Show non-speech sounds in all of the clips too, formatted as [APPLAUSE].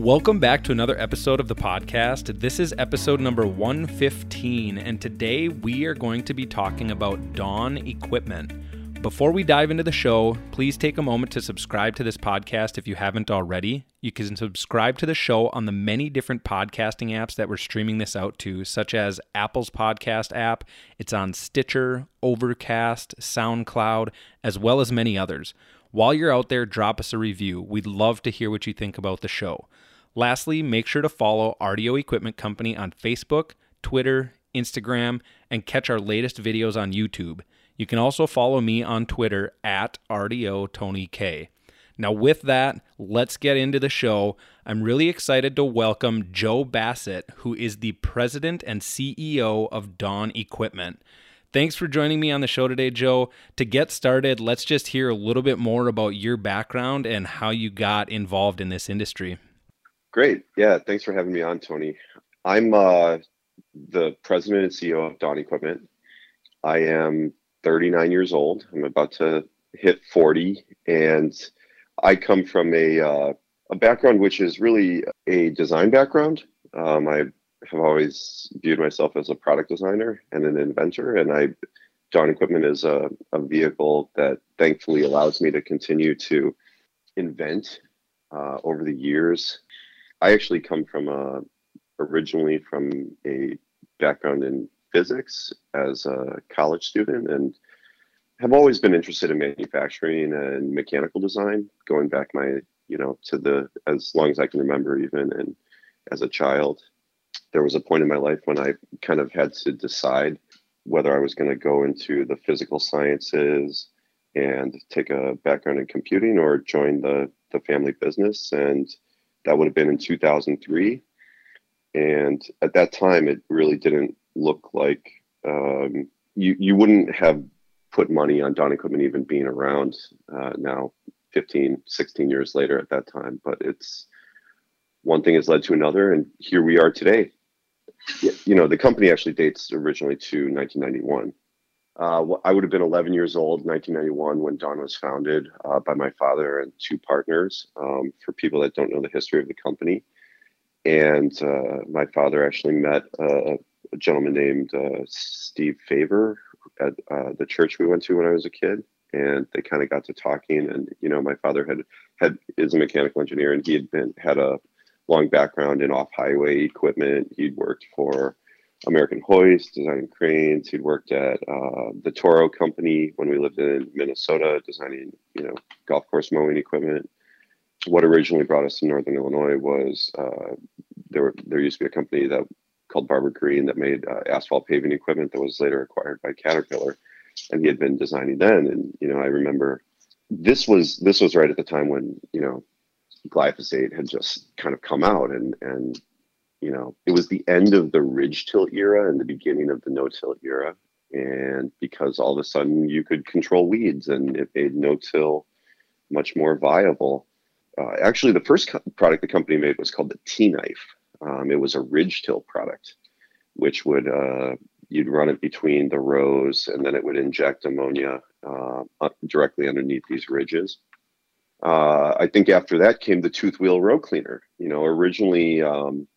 Welcome back to another episode of the podcast. This is episode number 115, and today we are going to be talking about Dawn Equipment. Before we dive into the show, please take a moment to subscribe to this podcast if you haven't already. You can subscribe to the show on the many different podcasting apps that we're streaming this out to, such as Apple's podcast app. It's on Stitcher, Overcast, SoundCloud, as well as many others. While you're out there, drop us a review. We'd love to hear what you think about the show. Lastly, make sure to follow RDO Equipment Company on Facebook, Twitter, Instagram, and catch our latest videos on YouTube. You can also follow me on Twitter at RDO Tony K. Now, with that, let's get into the show. I'm really excited to welcome Joe Bassett, who is the president and CEO of Dawn Equipment. Thanks for joining me on the show today, Joe. To get started, let's just hear a little bit more about your background and how you got involved in this industry. Great. Yeah. Thanks for having me on, Tony. I'm uh, the president and CEO of Dawn Equipment. I am 39 years old. I'm about to hit 40, and I come from a uh, a background which is really a design background. Um, I have always viewed myself as a product designer and an inventor, and I Dawn Equipment is a, a vehicle that thankfully allows me to continue to invent uh, over the years. I actually come from a originally from a background in physics as a college student and have always been interested in manufacturing and mechanical design going back my you know to the as long as i can remember even and as a child there was a point in my life when I kind of had to decide whether I was going to go into the physical sciences and take a background in computing or join the, the family business. And that would have been in 2003. And at that time, it really didn't look like um, you, you wouldn't have put money on Dawn Equipment even being around uh, now, 15, 16 years later at that time. But it's one thing has led to another. And here we are today you know, the company actually dates originally to 1991. Uh, I would have been 11 years old, 1991, when Dawn was founded uh, by my father and two partners. Um, for people that don't know the history of the company, and uh, my father actually met a gentleman named uh, Steve Favor at uh, the church we went to when I was a kid, and they kind of got to talking. And you know, my father had had is a mechanical engineer, and he had been had a long background in off-highway equipment. He'd worked for American Hoist, designing cranes. He'd worked at uh, the Toro Company when we lived in Minnesota, designing you know golf course mowing equipment. What originally brought us to Northern Illinois was uh, there. Were, there used to be a company that called Barber-Greene that made uh, asphalt paving equipment that was later acquired by Caterpillar, and he had been designing then. And you know, I remember this was this was right at the time when you know glyphosate had just kind of come out and and you know it was the end of the ridge till era and the beginning of the no till era. And because all of a sudden you could control weeds and it made no till much more viable. Uh, actually the first co- product the company made was called the t-knife. Um, it was a ridge till product which would uh, you'd run it between the rows and then it would inject ammonia uh, directly underneath these ridges. Uh, I think after that came the tooth wheel row cleaner. You know, originally um,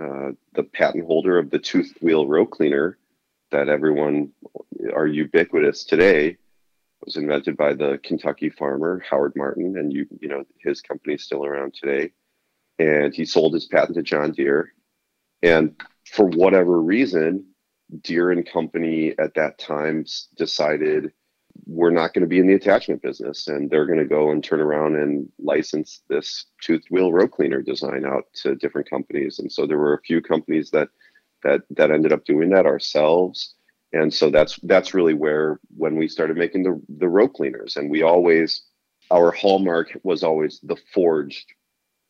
uh, the patent holder of the tooth wheel row cleaner that everyone are ubiquitous today was invented by the Kentucky farmer Howard Martin, and you you know his company is still around today. And he sold his patent to John Deere, and for whatever reason, Deere and Company at that time decided we're not going to be in the attachment business and they're going to go and turn around and license this toothed wheel row cleaner design out to different companies. And so there were a few companies that that that ended up doing that ourselves. And so that's that's really where when we started making the the row cleaners. And we always our hallmark was always the forged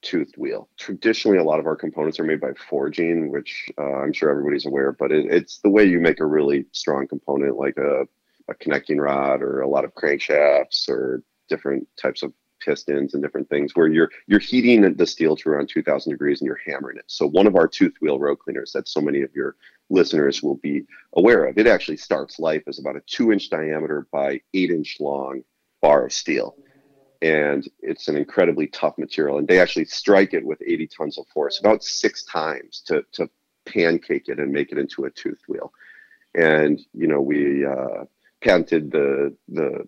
toothed wheel. Traditionally, a lot of our components are made by forging, which uh, I'm sure everybody's aware, but it, it's the way you make a really strong component like a, a connecting rod or a lot of crankshafts or different types of pistons and different things where you're you're heating the steel to around 2000 degrees and you're hammering it. So one of our tooth wheel row cleaners that so many of your listeners will be aware of, it actually starts life as about a two inch diameter by eight inch long bar of steel. And it's an incredibly tough material. And they actually strike it with 80 tons of force, about six times to, to pancake it and make it into a tooth wheel. And, you know, we uh, patented the, the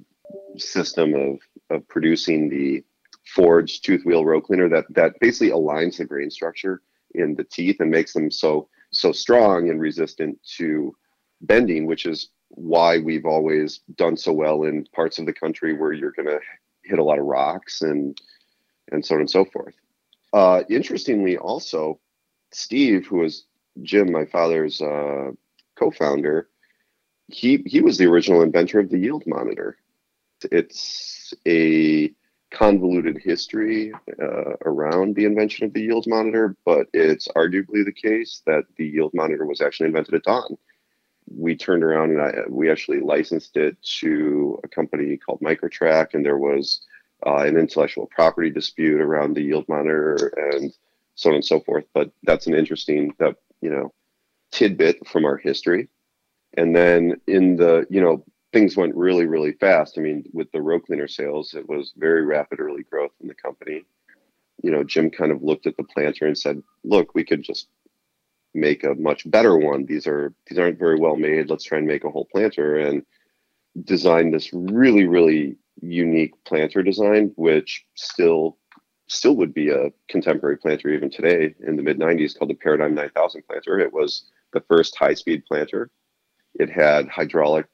system of, of producing the forged tooth wheel row cleaner that, that basically aligns the grain structure in the teeth and makes them so so strong and resistant to bending, which is why we've always done so well in parts of the country where you're going to hit a lot of rocks and and so on and so forth. Uh, interestingly, also, Steve, who was Jim, my father's uh, co-founder, he he was the original inventor of the yield monitor. It's a convoluted history uh, around the invention of the yield monitor, but it's arguably the case that the yield monitor was actually invented at Dawn. We turned around and I, we actually licensed it to a company called Micro-Trak, and there was uh, an intellectual property dispute around the yield monitor and so on and so forth. But that's an interesting you know tidbit from our history. And then in the you know things went really, really fast. I mean, with the row cleaner sales, it was very rapid early growth in the company. You know, Jim kind of looked at the planter and said, "Look, we could just make a much better one. These are these aren't very well made. Let's try and make a whole planter." And design this really, really unique planter design, which still still would be a contemporary planter even today in the mid 90s called the Paradigm 9000 planter. It was the first high speed planter it had hydraulic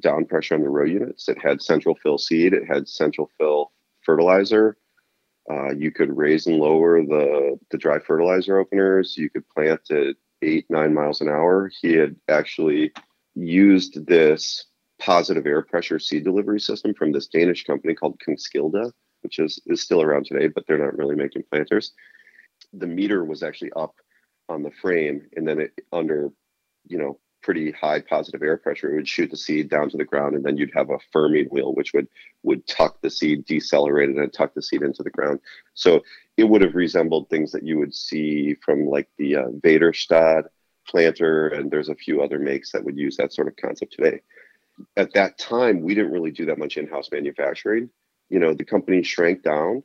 down pressure on the row units. It had central fill seed. It had central fill fertilizer. Uh, you could raise and lower the, the dry fertilizer openers. You could plant at eight, nine miles an hour. He had actually used this positive air pressure seed delivery system from this Danish company called Kongskilde, which is, is still around today, but they're not really making planters. The meter was actually up on the frame and then it under, you know, pretty high positive air pressure, it would shoot the seed down to the ground, and then you'd have a firming wheel, which would would tuck the seed, decelerate it, and tuck the seed into the ground. So it would have resembled things that you would see from like the uh, Väderstad planter, and there's a few other makes that would use that sort of concept today. At that time, we didn't really do that much in-house manufacturing. You know, the company shrank down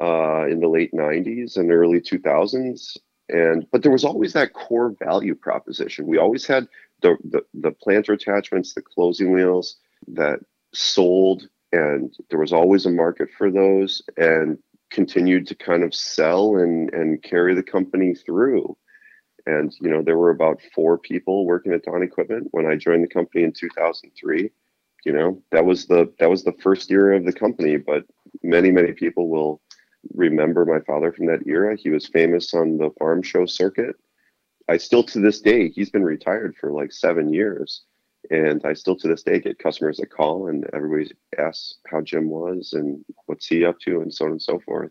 uh, in the late 90s and early 2000s and but there was always that core value proposition we always had the, the, the planter attachments, the closing wheels that sold, and there was always a market for those, and continued to kind of sell and and carry the company through. And you know, there were about four people working at Dawn Equipment when I joined the company in 2003. You know, that was the that was the first year of the company, but many many people will remember my father from that era. He was famous on the farm show circuit I still to this day, he's been retired for like seven years. And I still to this day get customers that call and everybody asks how Jim was and what's he up to and so on and so forth.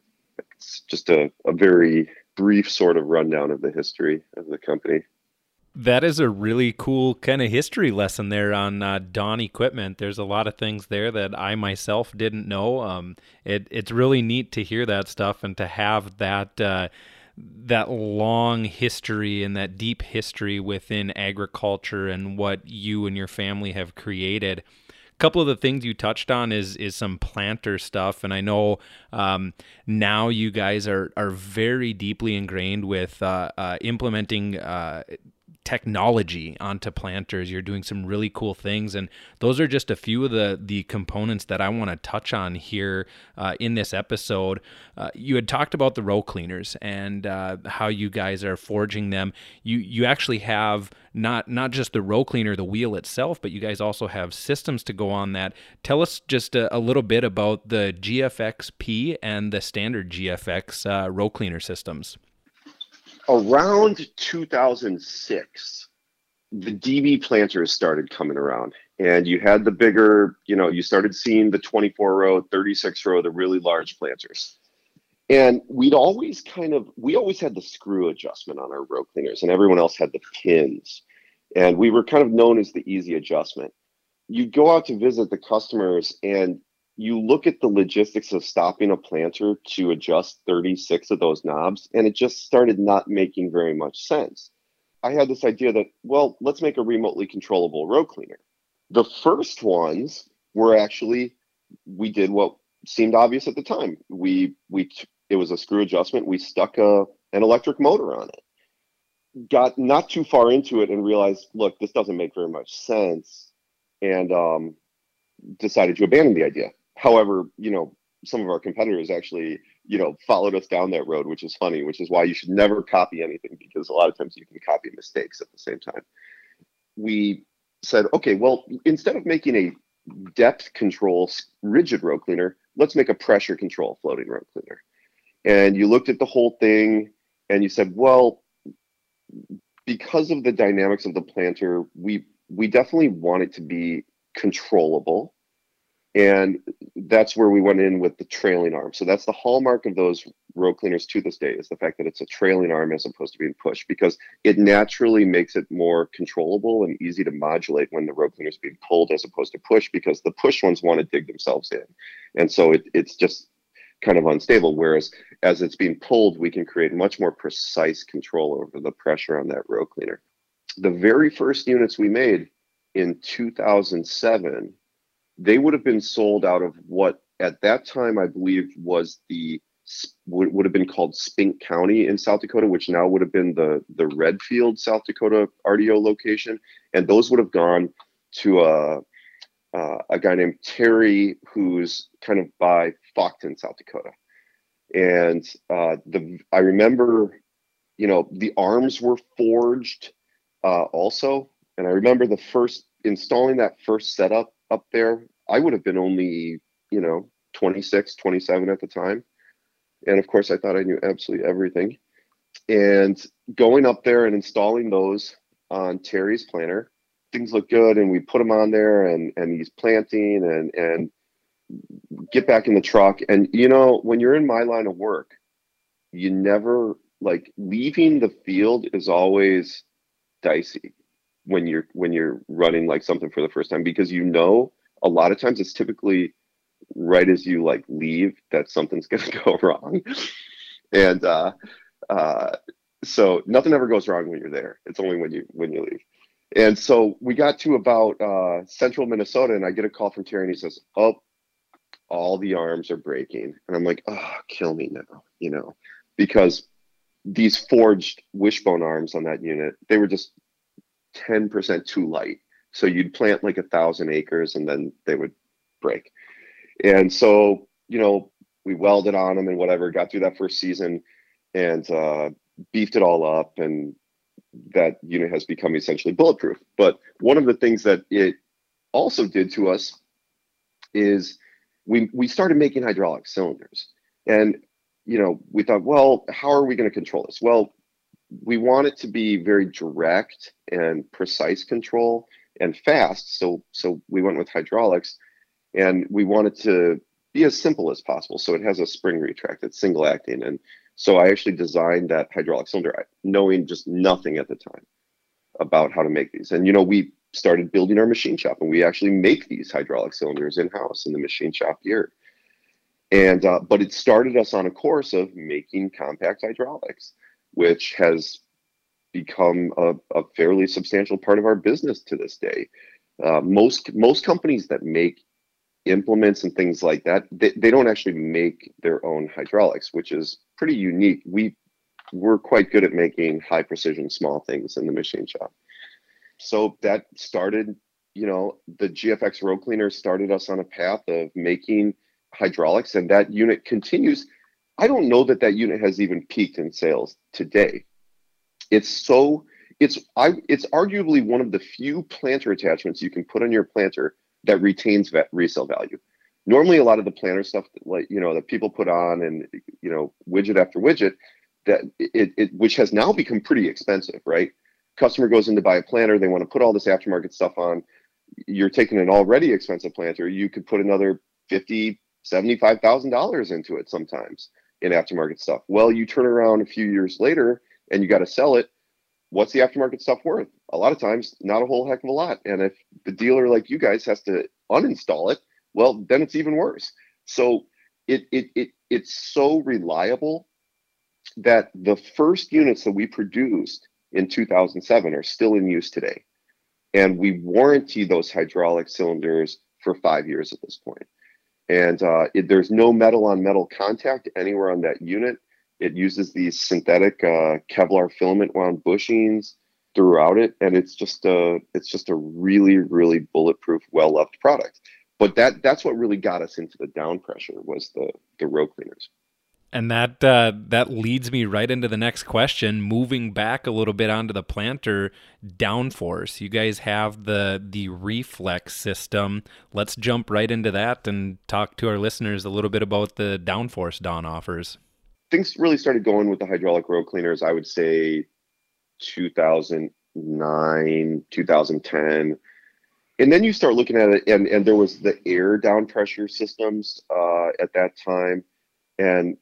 It's just a, a very brief sort of rundown of the history of the company. That is a really cool kind of history lesson there on uh, Dawn Equipment. There's a lot of things there that I myself didn't know. Um, it, it's really neat to hear that stuff and to have that. Uh, that long history and that deep history within agriculture and what you and your family have created. A couple of the things you touched on is is some planter stuff, and I know um, now you guys are are very deeply ingrained with uh, uh, implementing uh, technology onto planters. You're doing some really cool things, and those are just a few of the the components that I want to touch on here uh, in this episode. Uh, you had talked about the row cleaners and uh, how you guys are forging them. You you actually have not not just the row cleaner, the wheel itself, but you guys also have systems to go on that. Tell us just a, a little bit about the GFX-P and the standard GFX uh, row cleaner systems around 2006, the DB planters started coming around. And you had the bigger, you know, you started seeing the 24 row, 36 row, the really large planters. And we'd always kind of, we always had the screw adjustment on our row cleaners, and everyone else had the pins. And we were kind of known as the easy adjustment. You'd go out to visit the customers, and you look at the logistics of stopping a planter to adjust 36 of those knobs, and it just started not making very much sense. I had this idea that, well, let's make a remotely controllable row cleaner. The first ones were actually, we did what seemed obvious at the time. We, we, it was a screw adjustment. We stuck a, an electric motor on it. Got not too far into it and realized, look, this doesn't make very much sense. And um, decided to abandon the idea However, you know, some of our competitors actually, you know, followed us down that road, which is funny, which is why you should never copy anything because a lot of times you can copy mistakes at the same time. We said, okay, well, instead of making a depth control rigid row cleaner, let's make a pressure control floating row cleaner. And you looked at the whole thing and you said, well, because of the dynamics of the planter, we we definitely want it to be controllable and that's where we went in with the trailing arm. So that's the hallmark of those row cleaners to this day is the fact that it's a trailing arm as opposed to being pushed because it naturally makes it more controllable and easy to modulate when the row cleaner is being pulled as opposed to push because the push ones want to dig themselves in. And so it, it's just kind of unstable. Whereas as it's being pulled, we can create much more precise control over the pressure on that row cleaner. The very first units we made in 2007 they would have been sold out of what at that time I believe was the would, would have been called Spink County in South Dakota, which now would have been the the Redfield, South Dakota RDO location, and those would have gone to a uh, a guy named Terry, who's kind of by Faulkton, South Dakota, and uh, the I remember, you know, the arms were forged uh, also, and I remember the first installing that first setup up there, I would have been only, you know, 26, 27 at the time. And of course, I thought I knew absolutely everything. And going up there and installing those on Terry's planter, things look good. And we put them on there and, and he's planting and, and get back in the truck. And, you know, when you're in my line of work, you never like leaving the field is always dicey when you're when you're running like something for the first time because you know a lot of times it's typically right as you like leave that something's [LAUGHS] to go wrong. And uh uh so nothing ever goes wrong when you're there. It's only when you when you leave. And so we got to about uh central minnesota and i get a call from terry and he says oh all the arms are breaking. And i'm like oh kill me now you know because these forged wishbone arms on that unit they were just 10% too light. So you'd plant like a thousand acres and then they would break. And so, you know, we welded on them and whatever, got through that first season and uh, beefed it all up. And that unit has become essentially bulletproof. But one of the things that it also did to us is we, we started making hydraulic cylinders. And, you know, we thought, well, how are we going to control this? Well, we want it to be very direct and precise control and fast. So so we went with hydraulics, and we wanted to be as simple as possible. So it has a spring retract. It's single acting, and so I actually designed that hydraulic cylinder knowing just nothing at the time about how to make these. And you know we started building our machine shop, and we actually make these hydraulic cylinders in house in the machine shop here. And uh, but it started us on a course of making compact hydraulics which has become a, a fairly substantial part of our business to this day. Uh, most most companies that make implements and things like that, they, they don't actually make their own hydraulics, which is pretty unique. We we're quite good at making high precision small things in the machine shop. So that started, you know, the GFX row cleaner started us on a path of making hydraulics, and that unit continues I don't know that that unit has even peaked in sales today. It's so it's I it's arguably one of the few planter attachments you can put on your planter that retains resale value. Normally, a lot of the planter stuff that like you know that people put on and you know widget after widget that it, it which has now become pretty expensive, right? Customer goes in to buy a planter, they want to put all this aftermarket stuff on. You're taking an already expensive planter, you could put another fifty, seventy-five thousand dollars into it sometimes in aftermarket stuff. Well, you turn around a few years later and you got to sell it. What's the aftermarket stuff worth? A lot of times, not a whole heck of a lot. And if the dealer like you guys has to uninstall it, well, then it's even worse. So it it it it's so reliable that the first units that we produced in 2007 are still in use today. And we warranty those hydraulic cylinders for five years at this point. And uh, it, there's no metal on metal contact anywhere on that unit. It uses these synthetic uh, Kevlar filament wound bushings throughout it, and it's just a it's just a really really bulletproof, well loved product. But that that's what really got us into the down pressure was the the row cleaners. And that uh, that leads me right into the next question. Moving back a little bit onto the planter downforce, you guys have the the reflex system. Let's jump right into that and talk to our listeners a little bit about the downforce Dawn offers. Things really started going with the hydraulic row cleaners. I would say 2009, 2010 and then you start looking at it and, and there was the air down pressure systems uh, at that time and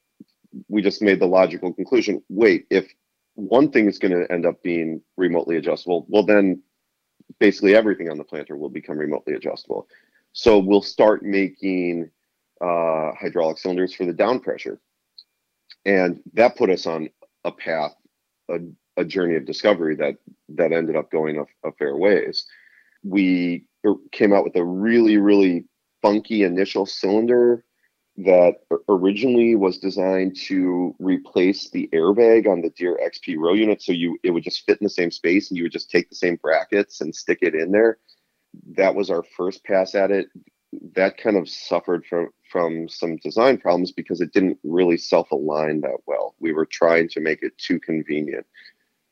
we just made the logical conclusion wait if one thing is going to end up being remotely adjustable well then basically everything on the planter will become remotely adjustable. So we'll start making uh, hydraulic cylinders for the down pressure. And that put us on a path a, a journey of discovery that that ended up going a, a fair ways. We came out with a really really funky initial cylinder that originally was designed to replace the airbag on the Deere XP row unit. So you it would just fit in the same space and you would just take the same brackets and stick it in there. That was our first pass at it. That kind of suffered from from some design problems because it didn't really self-align that well. We were trying to make it too convenient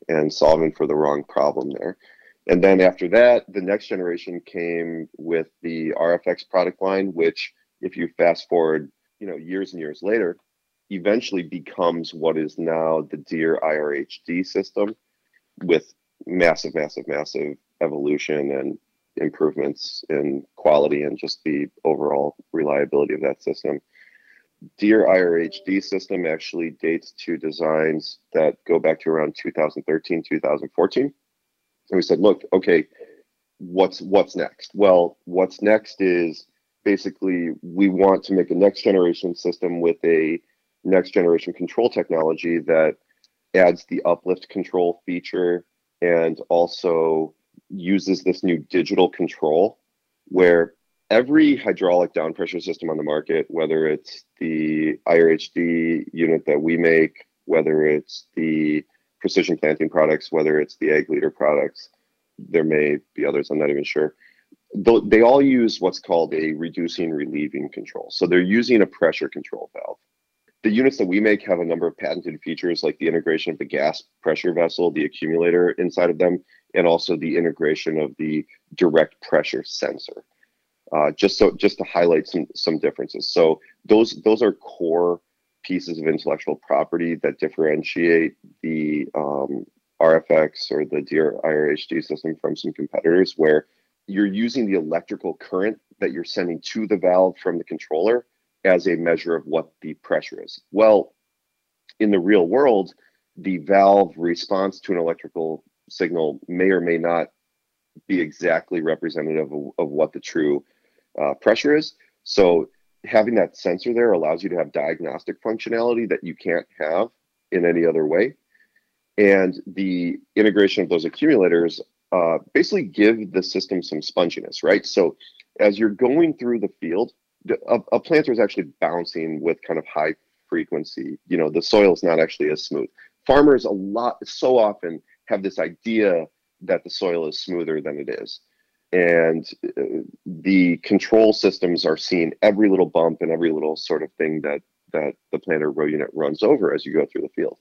and solving for the wrong problem there. And then after that, the next generation came with the RFX product line, which if you fast forward, you know, years and years later, eventually becomes what is now the Deere IRHD system with massive, massive, massive evolution and improvements in quality and just the overall reliability of that system. Deere IRHD system actually dates to designs that go back to around 2013, 2014. And we said, look, okay, what's what's next? Well, what's next is basically we want to make a next generation system with a next generation control technology that adds the uplift control feature and also uses this new digital control where every hydraulic down pressure system on the market, whether it's the IRHD unit that we make, whether it's the precision planting products, whether it's the ag leader products, there may be others, I'm not even sure they all use what's called a reducing relieving control. So they're using a pressure control valve. The units that we make have a number of patented features like the integration of the gas pressure vessel, the accumulator inside of them, and also the integration of the direct pressure sensor. Uh, just so just to highlight some some differences. So those those are core pieces of intellectual property that differentiate the um, RFX or the Deere IRHD system from some competitors where you're using the electrical current that you're sending to the valve from the controller as a measure of what the pressure is. Well, in the real world, the valve response to an electrical signal may or may not be exactly representative of, of what the true uh, pressure is. So having that sensor there allows you to have diagnostic functionality that you can't have in any other way. And the integration of those accumulators uh, basically give the system some sponginess, right? So as you're going through the field, a, a planter is actually bouncing with kind of high frequency. You know, the soil is not actually as smooth. Farmers a lot so often have this idea that the soil is smoother than it is. And uh, the control systems are seeing every little bump and every little sort of thing that that the planter row unit runs over as you go through the field.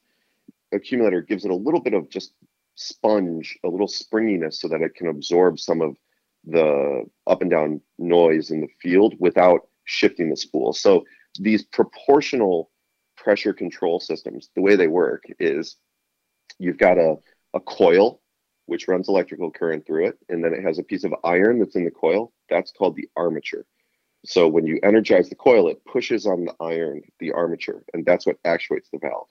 Accumulator gives it a little bit of just sponge, a little springiness so that it can absorb some of the up and down noise in the field without shifting the spool. So these proportional pressure control systems, the way they work is you've got a, a coil which runs electrical current through it, and then it has a piece of iron that's in the coil. That's called the armature. So when you energize the coil, it pushes on the iron, the armature, and that's what actuates the valve.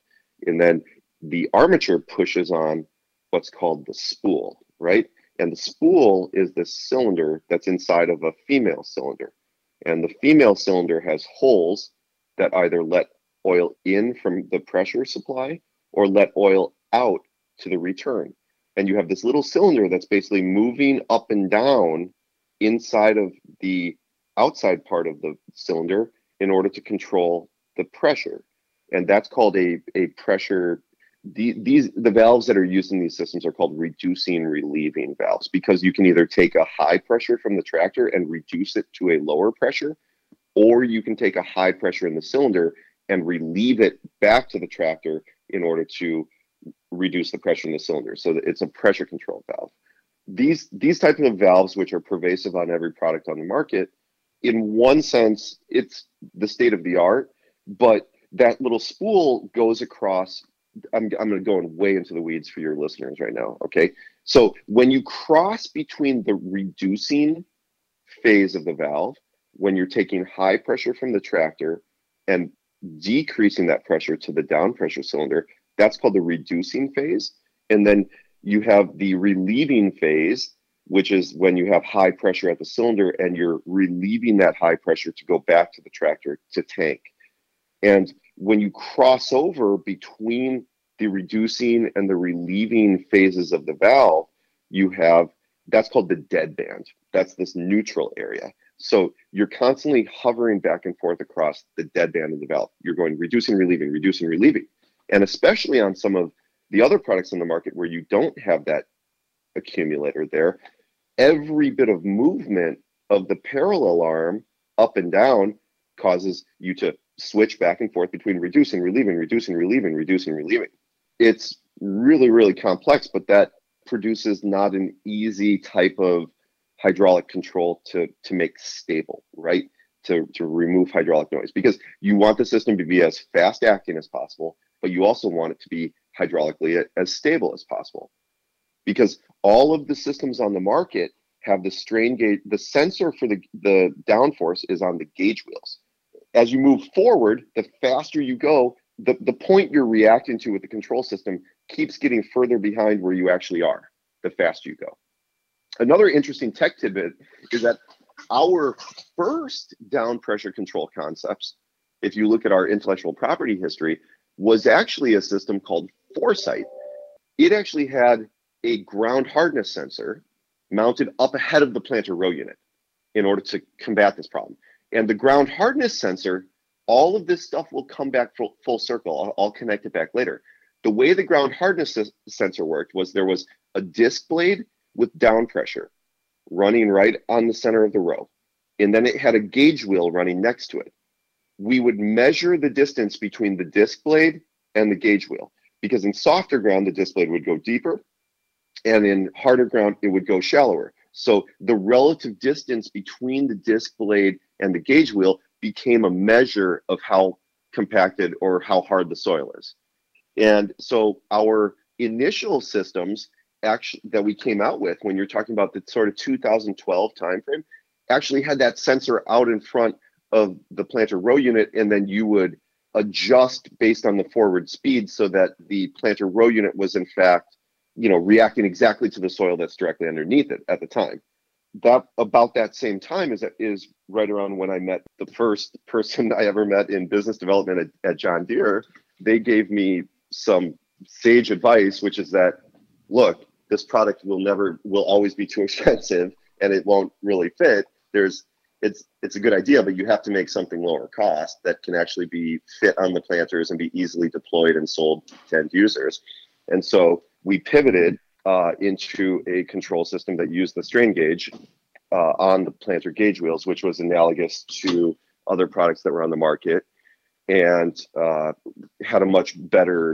And then the armature pushes on what's called the spool, right? And the spool is the cylinder that's inside of a female cylinder. And the female cylinder has holes that either let oil in from the pressure supply or let oil out to the return. And you have this little cylinder that's basically moving up and down inside of the outside part of the cylinder in order to control the pressure. And that's called a, a pressure the, these the valves that are used in these systems are called reducing relieving valves because you can either take a high pressure from the tractor and reduce it to a lower pressure or you can take a high pressure in the cylinder and relieve it back to the tractor in order to reduce the pressure in the cylinder. So it's a pressure control valve. These these types of valves which are pervasive on every product on the market in one sense it's the state of the art but that little spool goes across I'm, I'm going to go way into the weeds for your listeners right now. Okay. So when you cross between the reducing phase of the valve, when you're taking high pressure from the tractor and decreasing that pressure to the down pressure cylinder, that's called the reducing phase. And then you have the relieving phase, which is when you have high pressure at the cylinder and you're relieving that high pressure to go back to the tractor to tank. And when you cross over between the reducing and the relieving phases of the valve, you have that's called the dead band. That's this neutral area. So you're constantly hovering back and forth across the dead band of the valve. You're going reducing, relieving, reducing, relieving. And especially on some of the other products in the market where you don't have that accumulator there, every bit of movement of the parallel arm up and down causes you to switch back and forth between reducing, relieving, reducing, relieving, reducing, relieving. It's really, really complex, but that produces not an easy type of hydraulic control to to make stable, right? To to remove hydraulic noise because you want the system to be as fast acting as possible, but you also want it to be hydraulically as stable as possible. Because all of the systems on the market have the strain gauge, the sensor for the, the downforce is on the gauge wheels as you move forward, the faster you go, the, the point you're reacting to with the control system keeps getting further behind where you actually are, the faster you go. Another interesting tech tidbit is that our first down pressure control concepts, if you look at our intellectual property history, was actually a system called Foresight. It actually had a ground hardness sensor mounted up ahead of the planter row unit in order to combat this problem. And the ground hardness sensor, all of this stuff will come back full, full circle. I'll, I'll, connect it back later. The way the ground hardness sensor worked was there was a disc blade with down pressure running right on the center of the row. And then it had a gauge wheel running next to it. We would measure the distance between the disc blade and the gauge wheel because in softer ground, the disc blade would go deeper and in harder ground, it would go shallower. So the relative distance between the disc blade and the gauge wheel became a measure of how compacted or how hard the soil is. And so our initial systems actually that we came out with when you're talking about the sort of 2012 timeframe actually had that sensor out in front of the planter row unit and then you would adjust based on the forward speed so that the planter row unit was in fact you know reacting exactly to the soil that's directly underneath it at the time that about that same time is is right around when I met the first person [LAUGHS] I ever met in business development at, at John Deere. They gave me some sage advice, which is that look, this product will never will always be too [LAUGHS] expensive and it won't really fit. There's it's it's a good idea, but you have to make something lower cost that can actually be fit on the planters and be easily deployed and sold to end users. And so we pivoted uh, into a control system that used the strain gauge uh, on the planter gauge wheels, which was analogous to other products that were on the market and uh, had a much better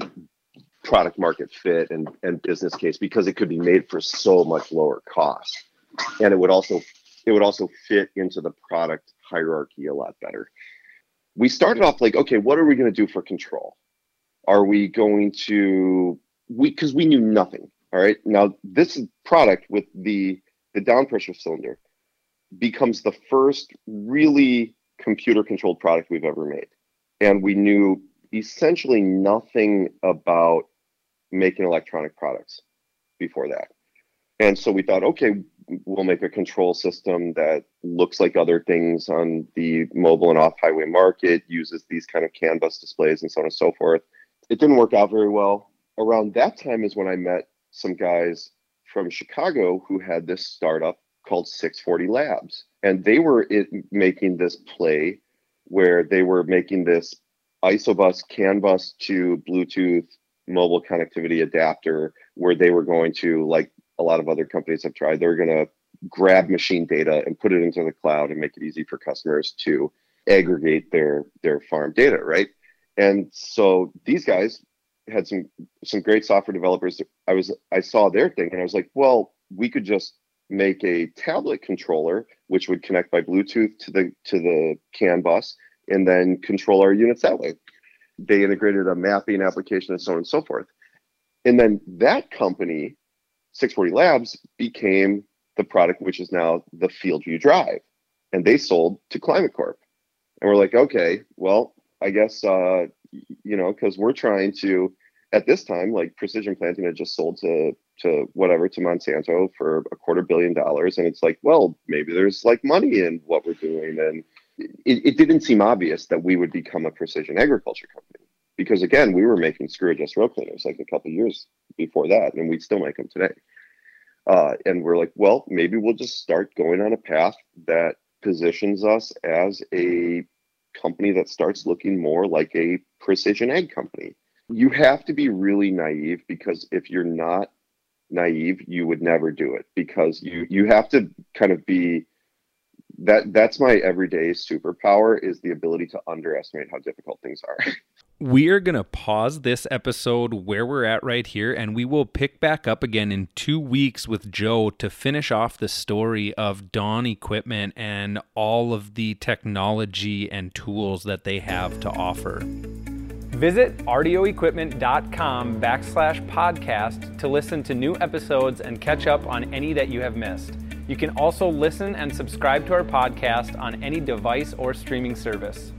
product market fit and, and business case because it could be made for so much lower cost. And it would also it would also fit into the product hierarchy a lot better. We started off like okay what are we going to do for control? Are we going to we because we knew nothing all right. Now this product with the the down pressure cylinder, becomes the first really computer controlled product we've ever made. And we knew essentially nothing about making electronic products before that. And so we thought, okay, we'll make a control system that looks like other things on the mobile and off highway market, uses these kind of CAN bus displays and so on and so forth. It didn't work out very well. Around that time is when I met some guys from Chicago who had this startup called 640 Labs. And they were it, making this play where they were making this isobus CAN bus to Bluetooth mobile connectivity adapter where they were going to like a lot of other companies have tried. They're going to grab machine data and put it into the cloud and make it easy for customers to aggregate their their farm data, right? And so these guys had some some great software developers. I was I saw their thing and I was like, well, we could just make a tablet controller which would connect by Bluetooth to the to the CAN bus and then control our units that way. They integrated a mapping application and so on and so forth. And then that company 640 Labs became the product which is now the FieldView Drive, and they sold to Climate Corp. And we're like, okay, well, I guess uh, you know, because we're trying to at this time, like Precision Planting had just sold to to whatever to Monsanto for a quarter billion dollars, and it's like, well, maybe there's like money in what we're doing, and it, it didn't seem obvious that we would become a precision agriculture company because again, we were making screw adjust row cleaners like a couple years before that, and we still make them today. Uh, and we're like, well, maybe we'll just start going on a path that positions us as a company that starts looking more like a precision ag company. You have to be really naive because if you're not naive, you would never do it because you you have to kind of be that that's my everyday superpower is the ability to underestimate how difficult things are. [LAUGHS] We are going to pause this episode where we're at right here, and we will pick back up again in two weeks with Joe to finish off the story of Dawn Equipment and all of the technology and tools that they have to offer. Visit rdoequipment.com backslash podcast to listen to new episodes and catch up on any that you have missed. You can also listen and subscribe to our podcast on any device or streaming service.